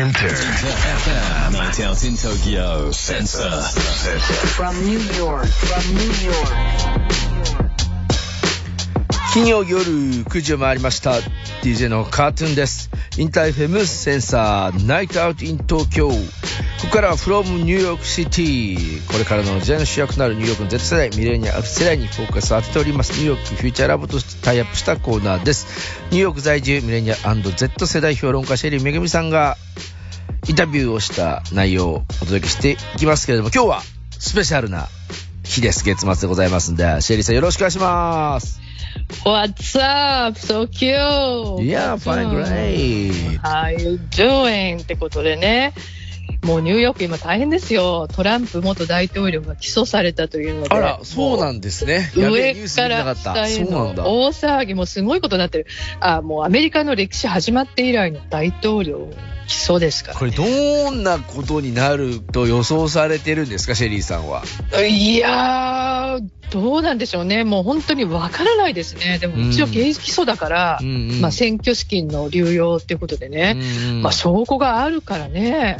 InterFM Night Out in Tokyo Sensor From New York, from New York. 金曜夜9時を回りました。DJ のカートゥーンです。 InterFM Sensor Night Out in 東京。ここからは from New York City。これからの時代の主役となるニューヨークの Z 世代ミレニアル世代にフォーカスを当てております。ニューヨーク Future Lab としてタイアップしたコーナーです。ニューヨーク在住ミレニア &Z 世代評論家シェリーめぐみさんがインタビューをした内容をお届けしていきますけれども今日はスペシャルな日です。月末でございますんでシェリーさんよろしくお願いします。What's up? So cute! Yeah, fine, great. How you doing? ってことでね。もうニューヨーク今大変ですよ。トランプ元大統領が起訴されたというので。あら、そうなんですね。上からった。下へ。の大騒ぎもすごいことになってる。あ、もうアメリカの歴史始まって以来の大統領起訴ですから、これどんなことになると予想されてるんですか、シェリーさんは？いやー、どうなんでしょうね。もう本当にわからないですね。でも一応うん刑事起訴だから、うんうんまあ選挙資金の流用っていうことでね。うんうんまあ、証拠があるからね、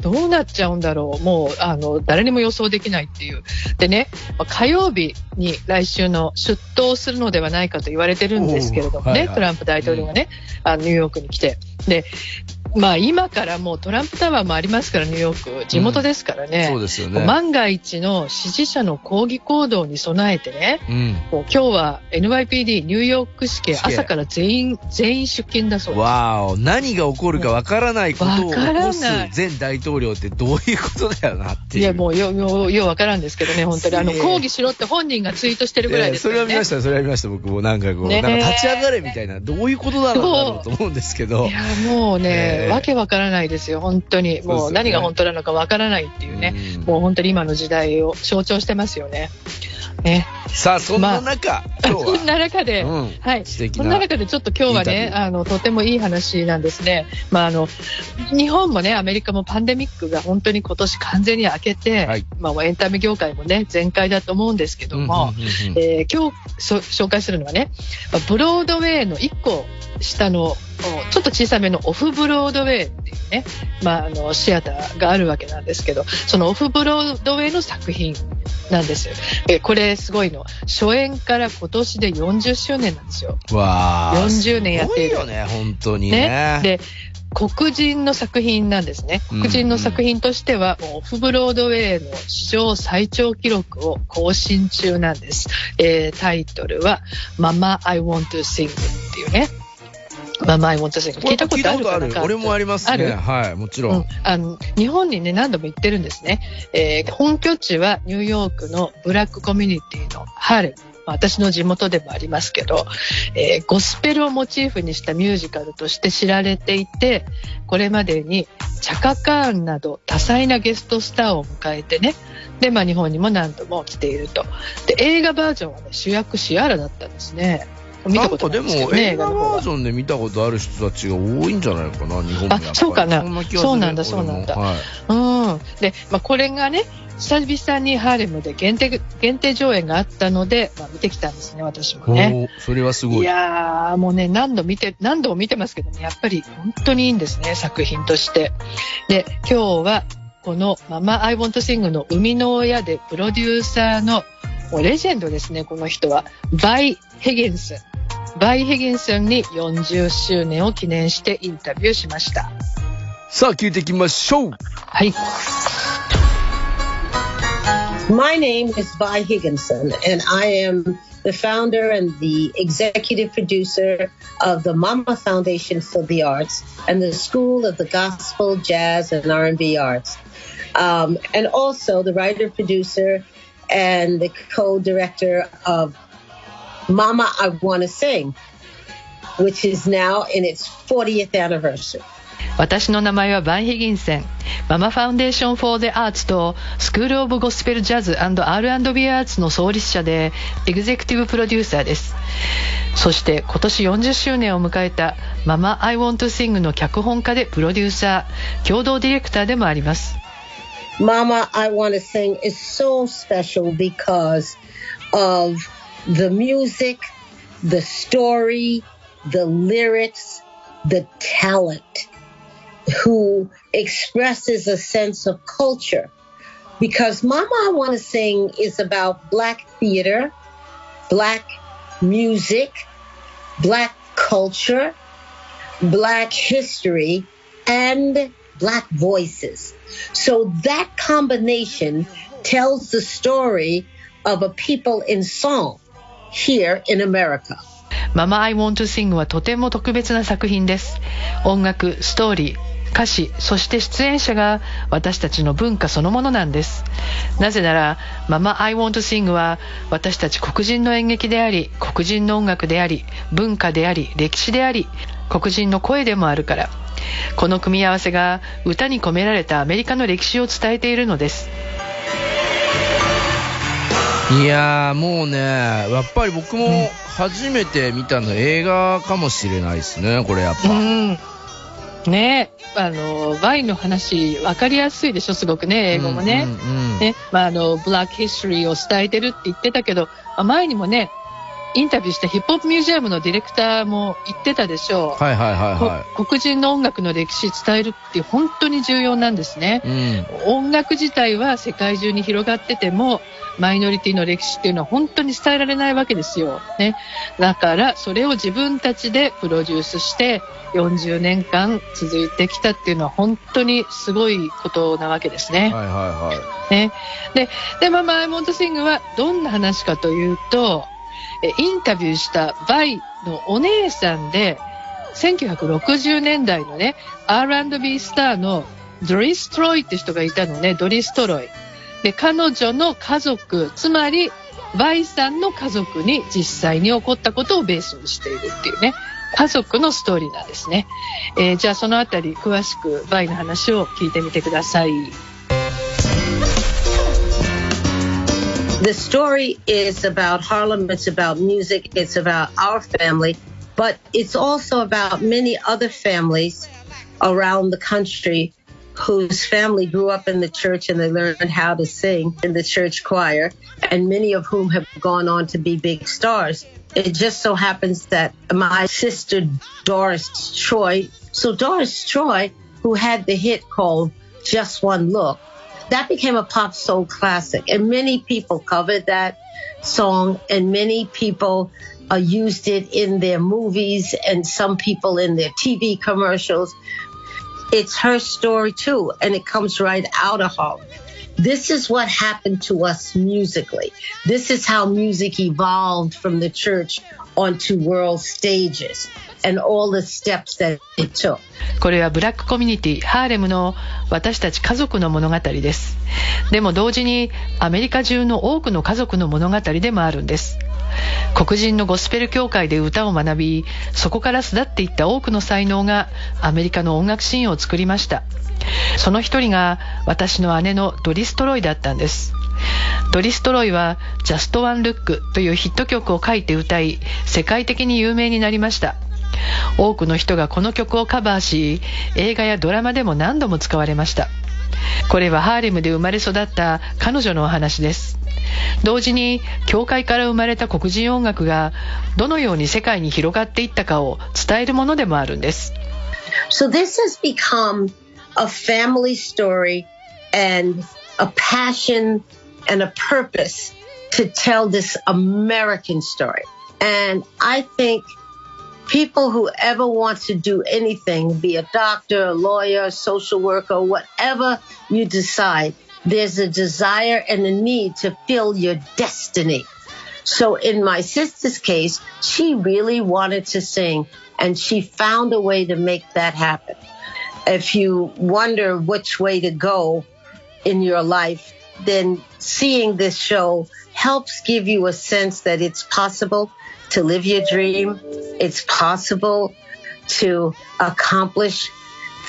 どうなっちゃうんだろう、もうあの誰にも予想できないっていう、でね、まあ火曜日に来週の出頭するのではないかと言われてるんですけれどもね、はいはい。トランプ大統領がね、あのニューヨークに来て。でまあ、今からもうトランプタワーもありますから、ニューヨーク、地元ですからね、そうですよね。万が一の支持者の抗議行動に備えてね、うん。今日は NYPD ニューヨーク市警朝から全員、全員出勤だそうです。わーお、何が起こるかわからないことを起わからこすない前大統領ってどういうことだよなっていう。いや、もうよ、よ、ようわからんですけどね、本当に。あの、抗議しろって本人がツイートしてるぐらいですそからね。れは見ました、それは見ました、僕もなんかこう、ねなんか立ち上がれみたいな、どういうことだろうだろうと思うんですけど。いや、もうね、ええわけわからないですよ、本当に。もう何が本当なのかわからないっていうね。うんもう本当に今の時代を象徴してますよね。ね。さあ、そんな中、今日そんな中で、うんはい。そんな中でちょっと今日はね、あの、とてもいい話なんですね。まあ、あの、日本もね、アメリカもパンデミックが本当に今年完全に明けて、はいまあ、エンタメ業界もね、全開だと思うんですけども、えー今日そ紹介するのはね、まあブロードウェイの1個下の、おちょっと小さめのオフブロードウェイっていうね、まあ、あの、シアターがあるわけなんですけど、そのオフブロードウェイの作品なんですよ。えーこれすごいの。初演から今年で40周年なんですよ。わあ。40年やっているすごいよね、本当にね。で、黒人の作品なんですね。うん黒人の作品としては、オフブロードウェイの史上最長記録を更新中なんです。えータイトルは、Mama I Want to Sing っていうね。I Want to Sing。聞いたことあるかな聞いたことある。俺もありますね。はい、もちろうんん。、あの日本にね何度も行ってるんですね、えー本拠地はニューヨークのブラックコミュニティのハーレムまあ私の地元でもありますけど、えーゴスペルをモチーフにしたミュージカルとして知られていてこれまでにチャカ・カーンなど多彩なゲストスターを迎えてねで、まあ、日本にも何度も来ているとで映画バージョンは、ね、主役シアラだったんですねないんかでも映画バージョンで見たことある人たちが多いんじゃないかな、日本あそうかなそうなんだそうなんだはいうん。で、まあ、これがね、久々にハーレムで限定、限定上映があったので、まあ、見てきたんですね、私もね。それはすごい。いやー、もうね、何度見て、何度も見てますけどね、やっぱり本当にいいんですね、作品として。で、今日は、このママ I Want to Sing の生みの親でプロデューサーの、もうレジェンドですね、この人は。ヴァイ・ヒギンセン。バイ・ヘゲンスンに40周年を記念してインタビューしました。さあ、聞いていきましょう。はい。 My name is Vi Higginson, and I am the founder and the executive producer of the Mama Foundation for the Arts and the School of the Gospel, Jazz, and R&B Arts, um, and also the writer, producer, and the co-director of Mama I Want to Sing, which is now in its 40th anniversary. 私の名前はバン・ヒギンセン。ママファウンデーション・フォー・ゼ・アーツとスクール・オブ・ゴスペル・ジャズ &R&B アーツの創立者でエグゼクティブ・プロデューサーです。そして今年40周年を迎えたママ・アイ・ウォント・シングの脚本家でプロデューサー、共同ディレクターでもあります。Mama, I Want to Sing is so special because of the music, the story, the lyrics, the talent. who expresses a sense of culture. Because Mama I Want to Sing is about Black theater, Black music, Black culture, Black history, and Black voices. So that combination tells the story of a people in song here in America. ママ I Want to Sing はとても特別な作品です。音楽、ストーリー、歌詞、そして出演者が私たちの文化そのものなんです。なぜなら、ママ I Want to Sing は私たち黒人の演劇であり、黒人の音楽であり、文化であり、歴史であり、黒人の声でもあるから。この組み合わせが歌に込められたアメリカの歴史を伝えているのです。いやーもうねやっぱり僕も初めて見たの映画かもしれないですねこれやっぱ。うん。ねあのワインの話分かりやすいでしょすごくね英語もね,、ねまあ、あのブラックヒストリーを伝えてるって言ってたけど、前にもねインタビューしたヒップホップミュージアムのディレクターも言ってたでしょう。はいはいはいはい。黒人の音楽の歴史伝えるって本当に重要なんですね、うん。音楽自体は世界中に広がってても、マイノリティの歴史っていうのは本当に伝えられないわけですよ。ね。だからそれを自分たちでプロデュースして40年間続いてきたっていうのは本当にすごいことなわけですね。はいはいはい。ね。で、で、まあ、マイモントシングはどんな話かというと、えインタビューしたバイのお姉さんで、1960年代のね、R&B スターのドリストロイって人がいたのね、ドリストロイ。で、彼女の家族、つまり、バイさんの家族に実際に起こったことをベースにしているっていうね、家族のストーリーなんですね。えー、じゃあそのあたり詳しくバイの話を聞いてみてください。The story is about Harlem, it's about music, it's about our family, but it's also about many other families around the country whose family grew up in the church and they learned how to sing in the church choir, and many of whom have gone on to be big stars. It just so happens that my sister Doris Troy, so Doris Troy, who had the hit called Just One Look, that became a pop soul classic. And many people covered that song and many people uh, used it in their movies and some people in their TV commercials. It's her story too, and it comes right out of Harlem. This is what happened to us musically. This is how music evolved from the church onto world stages. And all the steps that you これはブラックコミュニティハーレムの私たち家族の物語です。でも同時にアメリカ中の多くの家族の物語でもあるんです。黒人のゴスペル協会で歌を学び、そこから巣立っていった多くの才能がアメリカの音楽シーンを作りました。その一人が私の姉のドリストロイだったんです。ドリストロイは「ジャスト・ワン・ルック」というヒット曲を書いて歌い世界的に有名になりました多くの人がこの曲をカバーし映画やドラマでも何度も使われました。これはハーレムで生まれ育った彼女のお話です。同時に教会から生まれた黒人音楽がどのように世界に広がっていったかを伝えるものでもあるんです。So this has become a family story and a passion and a purpose to tell this American story. And I think people who ever want to do anything, be a doctor, a lawyer, social worker, whatever you decide, there's a desire and a need to fill your destiny. So in my sister's case, she really wanted to sing and she found a way to make that happen. If you wonder which way to go in your life, then seeing this show helps give you a sense that it's possible to live your dream. It's possible to accomplish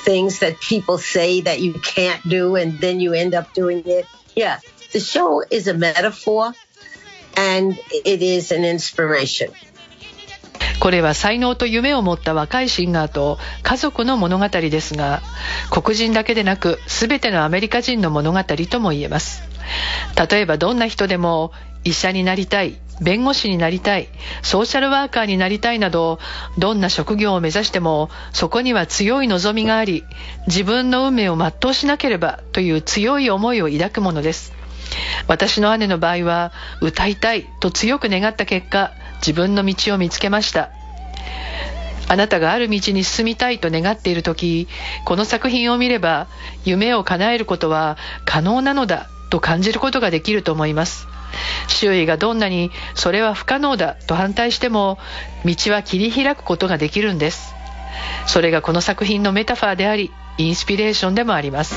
things that people say that you can't do and then you end up doing it. Yeah, the show is a metaphor and it is an inspiration. これは才能と夢を持った若いシンガーと家族の物語ですが黒人だけでなく全てのアメリカ人の物語とも言えます例えばどんな人でも医者になりたい弁護士になりたい、ソーシャルワーカーになりたいなど、どんな職業を目指しても、そこには強い望みがあり、自分の運命を全うしなければという強い思いを抱くものです。私の姉の場合は、歌いたいと強く願った結果、自分の道を見つけました。あなたがある道に進みたいと願っている時、この作品を見れば、夢を叶えることは可能なのだと感じることができると思います。周囲がどんなにそれは不可能だと反対しても、道は切り開くことができるんです。それがこの作品のメタファーであり、インスピレーションでもあります。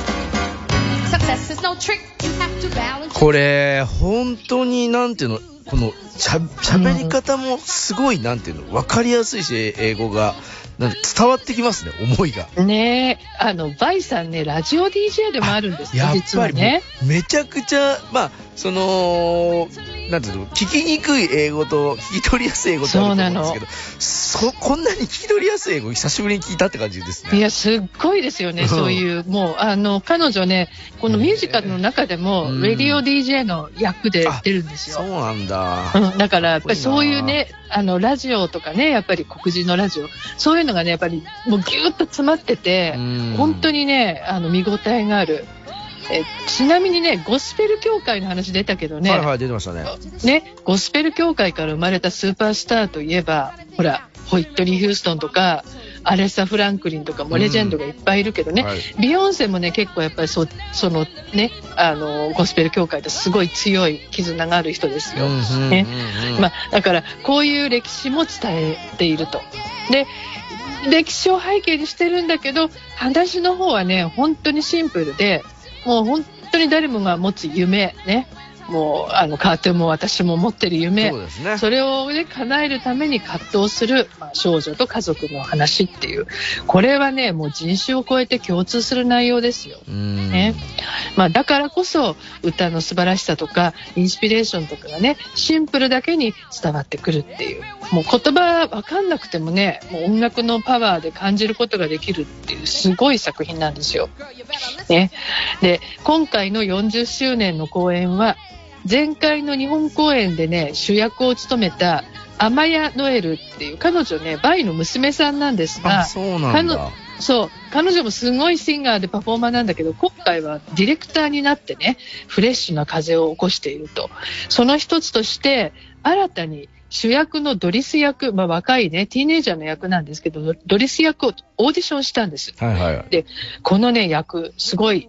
これ、本当になんていうの、このしゃ喋り方もすごい、なんていうの、わかりやすいし、英語が。なんか伝わってきますね、思いが。ねえ、あの、バイさんね、ラジオ DJ でもあるんですよや、っ実ぱりね。う、めちゃくちゃ、まあ、その、なんていうの、聞きにくい英語と聞き取りやすい英語ってあると思うんですけど、そこんなに聞き取りやすい英語、久しぶりに聞いたって感じですね。いや、すっごいですよね、うんそういう、もう、あの、彼女ね、このミュージカルの中でも、うんレディオ DJ の役で出るんですそうよ。なんだ。うん、だから、やっぱりそういうね、あの、ラジオとかね、やっぱり黒人のラジオ、そういうのがね、やっぱりもうぎゅーっと詰まってて、本当に。にね、あの、見応えがある。えちなみにね、ゴスペル協会の話出たけどね、はいはい、出てましたね。ね、ゴスペル協会から生まれたスーパースターといえば、ほら、ホイットニー・ヒューストンとか、アレッサ・フランクリンとかもレジェンドがいっぱいいるけどね、はいビヨンセもね、結構やっぱりそそのね、あの、ゴスペル協会ですごい強い絆がある人ですよ。ねまあ、だから、こういう歴史も伝えていると。で、歴史を背景にしてるんだけど、話の方はね、本当にシンプルで、もう本当に誰もが持つ夢、ね。もう、あの、カートゥーンも私も持ってる夢そう。ですね。それをね、叶えるために葛藤する、まあ、少女と家族の話っていう。これはね、もう人種を超えて共通する内容ですよ。うんねまあ、だからこそ歌の素晴らしさとかインスピレーションとかがねシンプルだけに伝わってくるっていうもう言葉わかんなくてもねもう音楽のパワーで感じることができるっていうすごい作品なんですよ。ね、で今回の40周年の公演は前回の日本公演でね主役を務めたアマヤ・ノエルっていう彼女ねバイの娘さんなんですがあ、そうなん彼だ。そう。彼女もすごいシンガーでパフォーマーなんだけど、今回はディレクターになってね、フレッシュな風を起こしていると。その一つとして、新たに主役のドリス役、まあ若いね、ティーネイジャーの役なんですけど、ドリス役をオーディションしたんです。はいはい。このね、役、すごい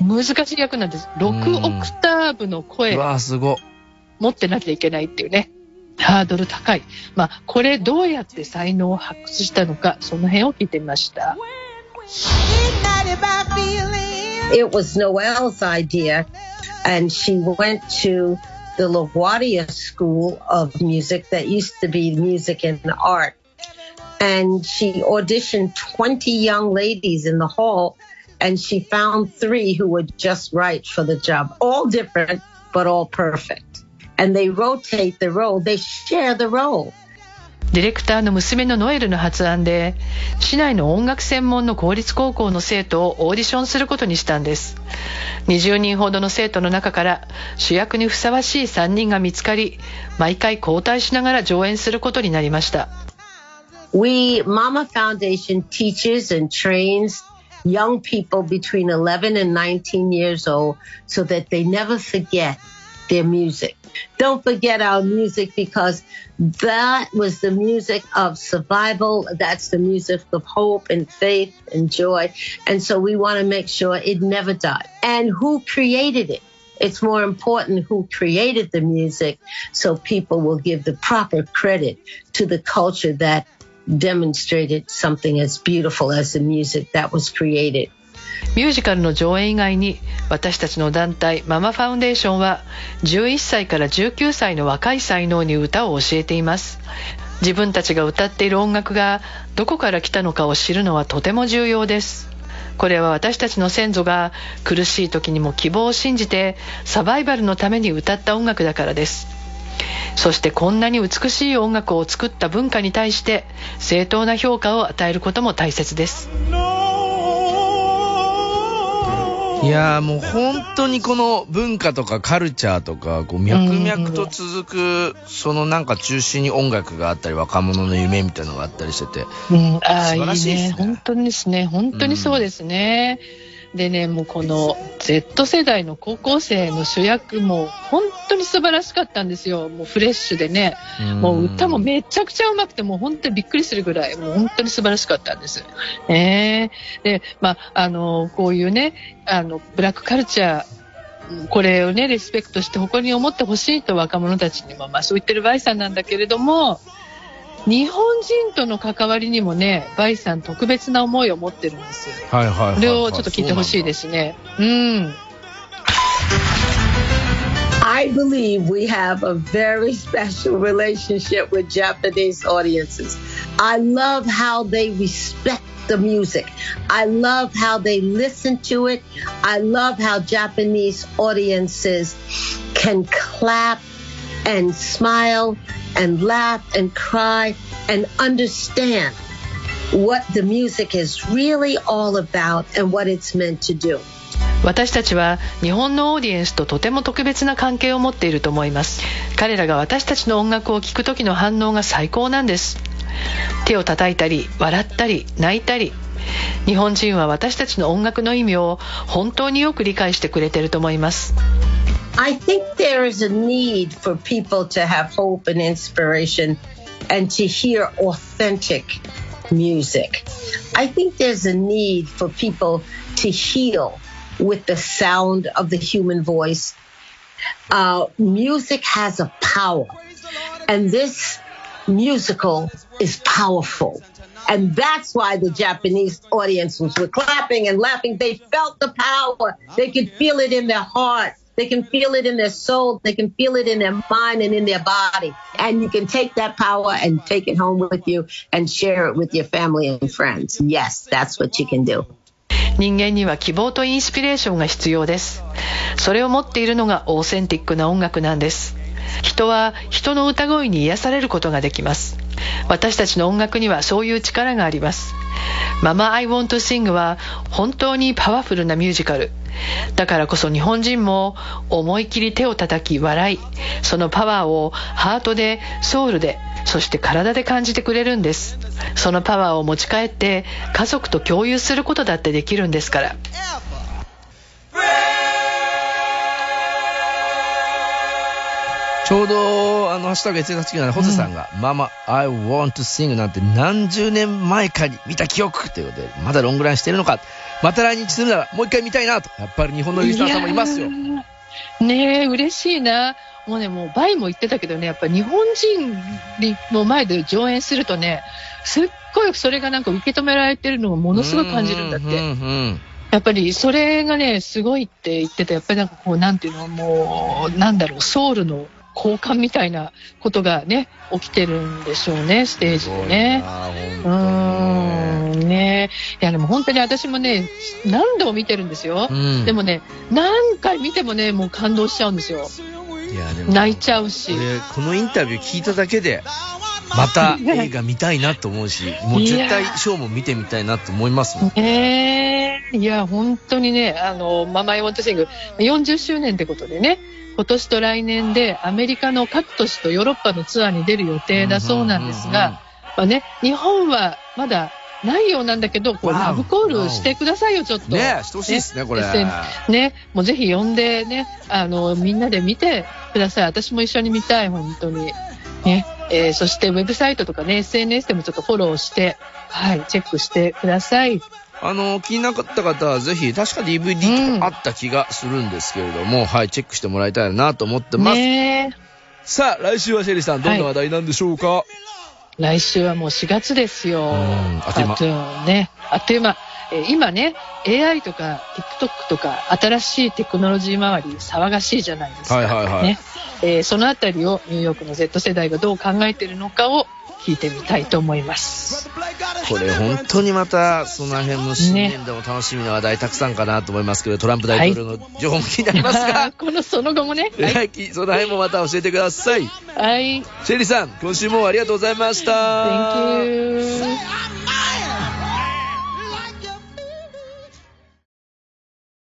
難しい役なんです。6うんオクターブの声うわーすご。持ってなきゃいけないっていうね。ハードル高い。まあ、これどうやって才能を発掘したのか、その辺を聞いてみました。It was Noelle's idea, and she went to the LaGuardia School of Music that used to be Music and Art. And she auditioned 20 young ladies in the hall, and she found three who were just right for the job. All different, but all perfect. And they rotate the role, they share the role. ディレクターの娘のノエルの発案で市内の音楽専門の公立高校の生徒をオーディションすることにしたんです。20人ほどの生徒の中から主役にふさわしい3人が見つかり毎回交代しながら上演することになりました。We, Mama Foundation, teaches and trains young people between 11 and 19 years old so that they never forget their music. Don't forget our music because that was the music of survival. That's the music of hope and faith and joy. And so we want to make sure it never died. And who created it? It's more important who created the music so people will give the proper credit to the culture that demonstrated something as beautiful as the music that was created. ミュージカルの上演以外に私たちの団体ママファウンデーションは11歳から19歳の若い才能に歌を教えています。自分たちが歌っている音楽がどこから来たのかを知るのはとても重要です。これは私たちの先祖が苦しい時にも希望を信じてサバイバルのために歌った音楽だからです。そしてこんなに美しい音楽を作った文化に対して正当な評価を与えることも大切です。いやーもう本当にこの文化とかカルチャーとか、こう脈々と続く、そのなんか中心に音楽があったり、若者の夢みたいなのがあったりしてて。うん、ああ、素いい晴らしいですねね。本当にですね。本当にそうですね。でね、もうこの Z 世代の高校生の主役も本当に素晴らしかったんですよ。もうフレッシュでね。もう歌もめちゃくちゃうまくて、もう本当にびっくりするぐらい、もう本当に素晴らしかったんです。ええで、まあ、あの、こういうね、あの、ブラックカルチャー、これをね、リスペクトして誇りに思ってほしいと若者たちにも、まあそう言ってるバイさんなんだけれども、日本人との関わりにもね、バイさん特別な思いを持ってるんですよ。はいはいはいはい。これをちょっと聞いてほしいですね。うん。 I believe we have a very special relationship with Japanese audiences. I love how they respect the music. I love how they listen to it. I love how Japanese audiences can clap and smile and laugh and cry and understand what the music is really all about and what it's meant to do. 私たちは日本のオーディエンスととても特別な関係を持っていると思います。彼らが私たちの音楽を聴く時の反応が最高なんです。手を叩いたり笑ったり泣いたり。日本人は私たちの音楽の意味を本当によく理解してくれてると思います。I think there is a need for people to have hope and inspiration and to hear authentic music. I think there's a need for people to heal with the sound of the human voice. Uh, music has a power, and this musical is powerful. And that's why the Japanese audiences were clapping and laughing. They felt the power. They could feel it in their heart. They can feel it in their soul. They can feel it in their mind and in their body. And you can take that power and take it home with you and share it with your family and friends. Yes, that's what you can do. 人間には希望とインスピレーションが必要ですそれを持っているのがオーセンティックな音楽なんです 人は人の歌声に癒されることができます。私たちの音楽にはそういう力があります。ママ I Want to Sing は本当にパワフルなミュージカル。だからこそ日本人も思い切り手を叩き笑いそのパワーをハートでソウルでそして体で感じてくれるんです。そのパワーを持ち帰って家族と共有することだってできるんですから。ちょうど、あの、ハッシュタグ SS8 なホゼさんが、ママ、I want to sing なんて何十年前かに見た記憶ということで、まだロングランしてるのか、また来日するならもう一回見たいなと、やっぱり日本のリスナーさんもいますよ。ねえ、嬉しいな。もうね、もう、バイも言ってたけどね、やっぱ日本人の前で上演するとね、すっごいそれがなんか受け止められてるのをものすごい感じるんだって。うんうんやっぱりそれがね、すごいって言ってて、やっぱりなんかこう、なんていうの、もう、なんだろう、ソウルの交換みたいなことがね、起きてるんでしょうね、ステージでね。うーん、ねいやでも本当に私もね、何度も見てるんですよ。うんでもね、何回見てもね、もう感動しちゃうんですよ。いやでも泣いちゃうし。俺このインタビュー聞いただけでまた映画見たいなと思うしもう絶対ショーも見てみたいなと思いますもん。ねえいや、本当にね、あの、ママイ・ウォント・シング、40周年ってことでね、今年と来年でアメリカの各都市とヨーロッパのツアーに出る予定だそうなんですが、まあね、日本はまだないようなんだけど、こラブコールしてくださいよ、ちょっと。ねえしてほしいですねこれ。ね、もうぜひ呼んでね、あの、みんなで見てください。私も一緒に見たい、本当に。ね、えーそしてウェブサイトとかね、SNS でもちょっとフォローして、はい、チェックしてください。あの気になかった方はぜひ確か DVD とかあった気がするんですけれども、はいチェックしてもらいたいなと思ってます、ねえさあ来週はシェリーさんどんな話題なんでしょうか、来週はもう4月ですよ。んあっという間あっという間ね。あっという間。えー今ね、AI とか TikTok とか新しいテクノロジー周り騒がしいじゃないですか。はいはいはいねえーそのあたりをニューヨークの Z 世代がどう考えているのかを聞いてみたいと思います。これ本当にまたその辺の新年でも楽しみな話題たくさんかなと思いますけど、トランプ大統領の情報も気になりますが、このその後もね。ははいい、その辺もまた教えてください。はい。シェリーさん、今週もありがとうございました。Thank you.